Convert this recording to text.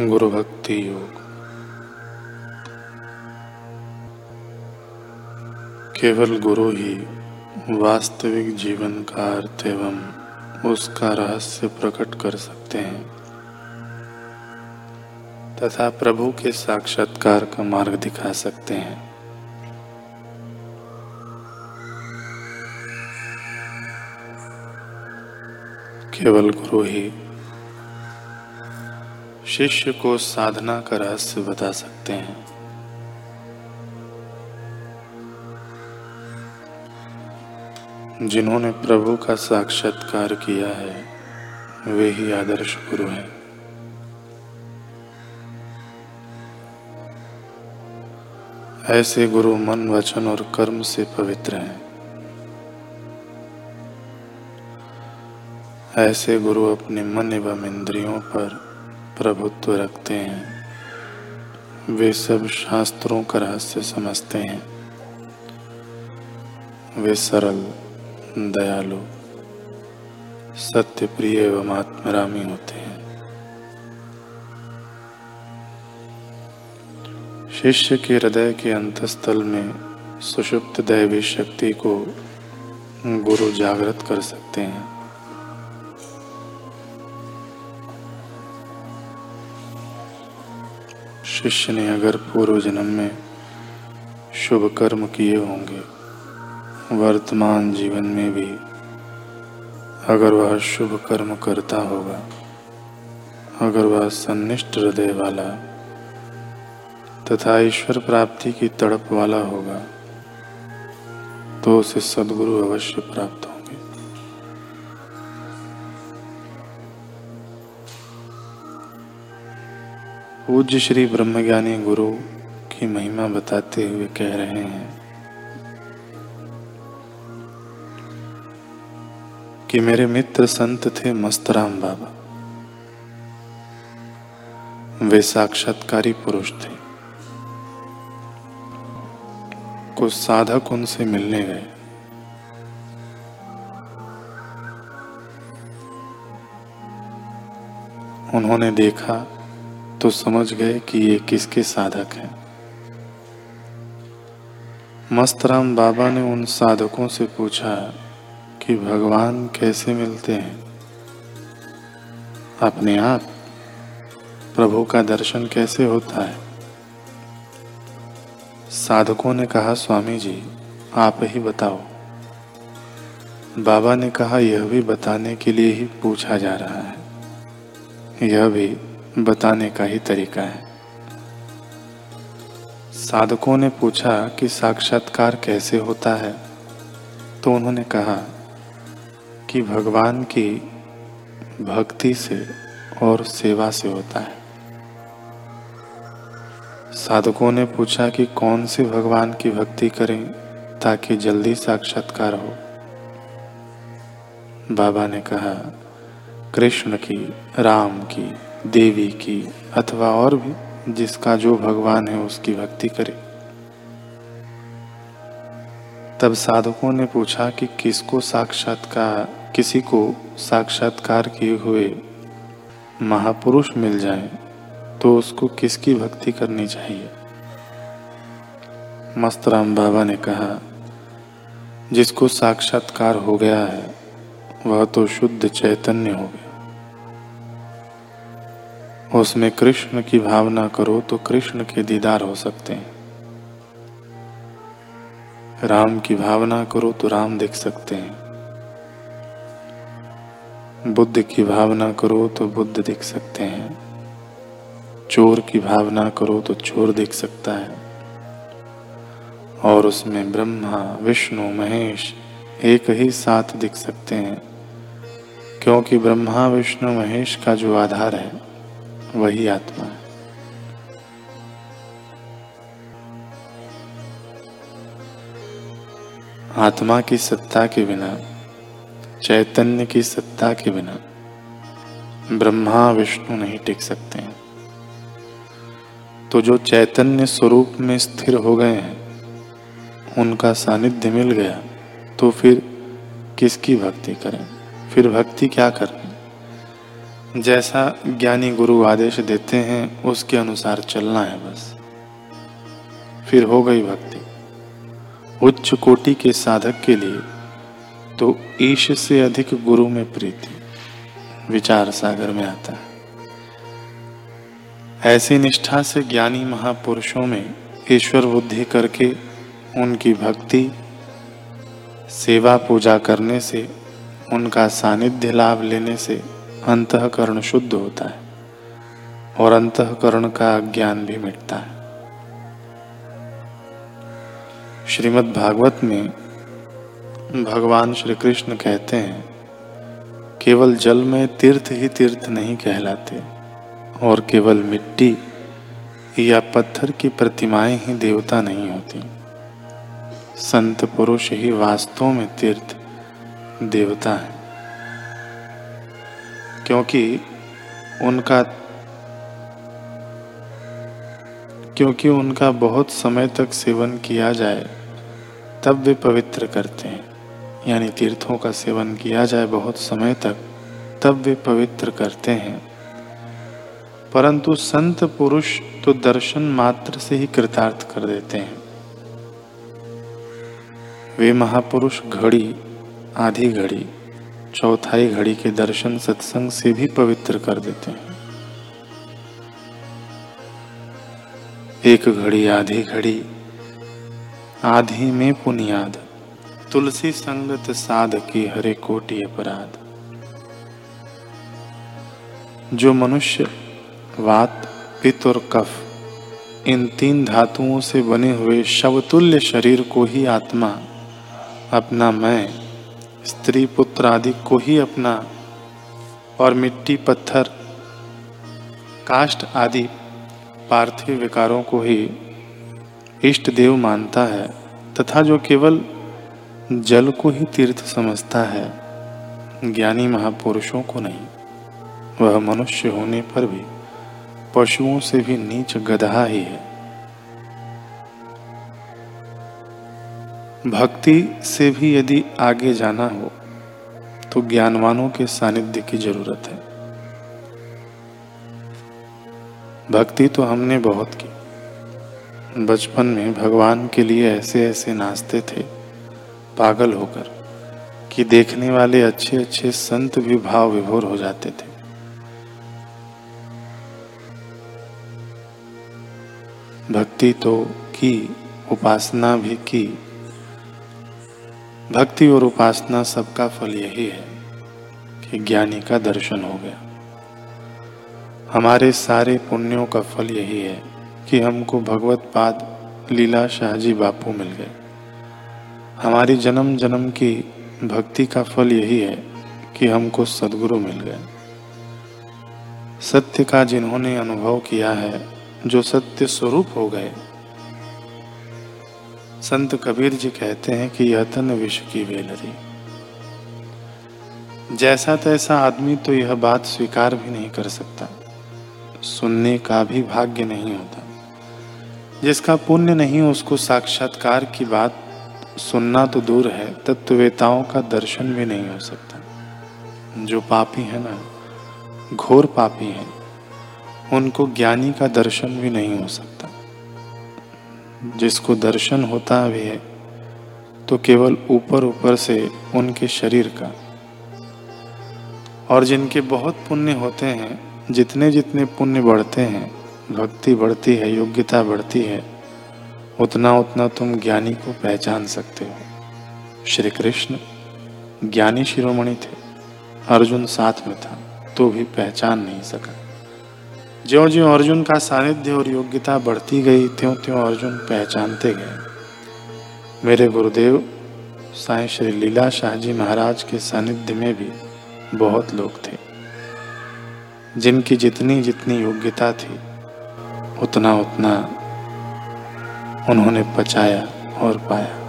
गुरु भक्ति योग। केवल गुरु ही वास्तविक जीवन का अर्थ एवं उसका रहस्य प्रकट कर सकते हैं। तथा प्रभु के साक्षात्कार का मार्ग दिखा सकते हैं। केवल गुरु ही शिष्य को साधना का रहस्य बता सकते हैं। जिन्होंने प्रभु का साक्षात्कार किया है, वे ही आदर्श गुरु हैं। ऐसे गुरु मन, वचन और कर्म से पवित्र हैं। ऐसे गुरु अपने मन एवं इंद्रियों पर प्रभुत्व रखते हैं। वे सब शास्त्रों का रहस्य समझते हैं। वे सरल, दयालु सत्य प्रिय एवं आत्मरामी होते हैं। शिष्य के हृदय के अंतस्थल में सुषुप्त दैवी शक्ति को गुरु जागृत कर सकते हैं। शिष्य ने अगर पूर्व जन्म में शुभ कर्म किए होंगे, वर्तमान जीवन में भी अगर वह शुभ कर्म करता होगा, अगर वह सन्निष्ठ हृदय वाला तथा ईश्वर प्राप्ति की तड़प वाला होगा तो उसे सदगुरु अवश्य प्राप्त होंगे। पूज्य श्री ब्रह्मज्ञानी गुरु की महिमा बताते हुए कह रहे हैं कि मेरे मित्र संत थे मस्तराम बाबा। वे साक्षात्कारी पुरुष थे। कुछ साधक उनसे मिलने गए। उन्होंने देखा तो समझ गए कि ये किसके साधक हैं। मस्तराम बाबा ने उन साधकों से पूछा कि भगवान कैसे मिलते हैं? अपने आप प्रभु का दर्शन कैसे होता है? साधकों ने कहा, स्वामी जी, आप ही बताओ। बाबा ने कहा, यह भी बताने के लिए ही पूछा जा रहा है। यह भी बताने का ही तरीका है। साधकों ने पूछा कि साक्षात्कार कैसे होता है तो उन्होंने कहा कि भगवान की भक्ति से और सेवा से होता है। साधकों ने पूछा कि कौन से भगवान की भक्ति करें ताकि जल्दी साक्षात्कार हो। बाबा ने कहा, कृष्ण की, राम की। देवी की अथवा और भी जिसका जो भगवान है उसकी भक्ति करे। तब साधकों ने पूछा कि किसको साक्षात्कार, किसी को साक्षात्कार किए हुए महापुरुष मिल जाए तो उसको किसकी भक्ति करनी चाहिए? मस्त राम बाबा ने कहा, जिसको साक्षात्कार हो गया है, वह तो शुद्ध चैतन्य हो गया। उसमें कृष्ण की भावना करो तो कृष्ण के दीदार हो सकते हैं। राम की भावना करो तो राम देख सकते हैं। बुद्ध की भावना करो तो बुद्ध देख सकते हैं। चोर की भावना करो तो चोर देख सकता है। और उसमें ब्रह्मा, विष्णु, महेश एक ही साथ दिख सकते हैं। क्योंकि ब्रह्मा, विष्णु, महेश का जो आधार है वही आत्मा है। आत्मा की सत्ता के बिना, चैतन्य की सत्ता के बिना ब्रह्मा, विष्णु नहीं टिक सकते हैं। तो जो चैतन्य स्वरूप में स्थिर हो गए हैं, उनका सानिध्य मिल गया तो फिर किसकी भक्ति करें? फिर भक्ति क्या करनी? जैसा ज्ञानी गुरु आदेश देते हैं, उसके अनुसार चलना है बस। फिर हो गई भक्ति। उच्च कोटि के साधक के लिए तो ईश से अधिक गुरु में प्रीति, विचार सागर में आता है। ऐसी निष्ठा से ज्ञानी महापुरुषों में ईश्वर बुद्धि करके उनकी भक्ति, सेवा पूजा करने से, उनका सानिध्य लाभ लेने से अंतकरण शुद्ध होता है और अंतकरण का ज्ञान भी मिटता है। श्रीमद् भागवत में भगवान श्री कृष्ण कहते हैं, केवल जल में तीर्थ ही तीर्थ नहीं कहलाते और केवल मिट्टी या पत्थर की प्रतिमाएँ ही देवता नहीं होती। संत पुरुष ही वास्तव में तीर्थ देवता है। क्योंकि उनका क्योंकि उनका बहुत समय तक सेवन किया जाए, तब वे पवित्र करते हैं। यानी तीर्थों का सेवन किया जाए बहुत समय तक, तब वे पवित्र करते हैं। परंतु संत पुरुष तो दर्शन मात्र से ही कृतार्थ कर देते हैं। वे महापुरुष घड़ी, आधी घड़ी चौथाई घड़ी के दर्शन सत्संग से भी पवित्र कर देते हैं। एक घड़ी, आधी घड़ी, आधी में पुनियाद, तुलसी संगत साध की हरे कोटि अपराध। जो मनुष्य, वात, पित्त और कफ, इन तीन धातुओं से बने हुए शवतुल्य शरीर को ही आत्मा, अपना मैं स्त्री पुत्र आदि को ही अपना और मिट्टी, पत्थर काष्ट आदि पार्थिव विकारों को ही इष्ट देव मानता है, तथा जो केवल जल को ही तीर्थ समझता है, ज्ञानी महापुरुषों को नहीं। वह मनुष्य होने पर भी पशुओं से भी नीच गधा ही है। भक्ति से भी यदि आगे जाना हो तो ज्ञानवानों के सानिध्य की ज़रूरत है। भक्ति तो हमने बहुत की। बचपन में भगवान के लिए ऐसे ऐसे नाचते थे, पागल होकर, कि देखने वाले अच्छे अच्छे संत भी भाव विभोर हो जाते थे। भक्ति तो की, उपासना भी की भक्ति और उपासना सबका फल यही है कि ज्ञानी का दर्शन हो गया। हमारे सारे पुण्यों का फल यही है कि हमको भगवत पाद लीला शाहजी बापू मिल गए। हमारी जन्म जन्म की भक्ति का फल यही है कि हमको सदगुरु मिल गए। सत्य का जिन्होंने अनुभव किया है, जो सत्य स्वरूप हो गए संत कबीर जी कहते हैं कि यह तन विश्व की वेलरी। जैसा तैसा आदमी तो यह बात स्वीकार भी नहीं कर सकता। सुनने का भी भाग्य नहीं होता। जिसका पुण्य नहीं उसको साक्षात्कार की बात सुनना तो दूर है, तत्ववेताओं का दर्शन भी नहीं हो सकता। जो पापी है ना, घोर पापी है, उनको ज्ञानी का दर्शन भी नहीं हो सकता। जिसको दर्शन होता भी है तो केवल ऊपर ऊपर से उनके शरीर का। और जिनके बहुत पुण्य होते हैं, जितने जितने पुण्य बढ़ते हैं, भक्ति बढ़ती है, योग्यता बढ़ती है, उतना उतना तुम ज्ञानी को पहचान सकते हो। श्री कृष्ण ज्ञानी शिरोमणि थे, अर्जुन साथ में था तो भी पहचान नहीं सका। ज्यो ज्यो अर्जुन का सानिध्य और योग्यता बढ़ती गई त्यों त्यों अर्जुन पहचानते गए। मेरे गुरुदेव, साईं श्री लीला शाह जी महाराज के सानिध्य में भी बहुत लोग थे। जिनकी जितनी जितनी योग्यता थी उतना उतना उन्होंने पचाया और पाया।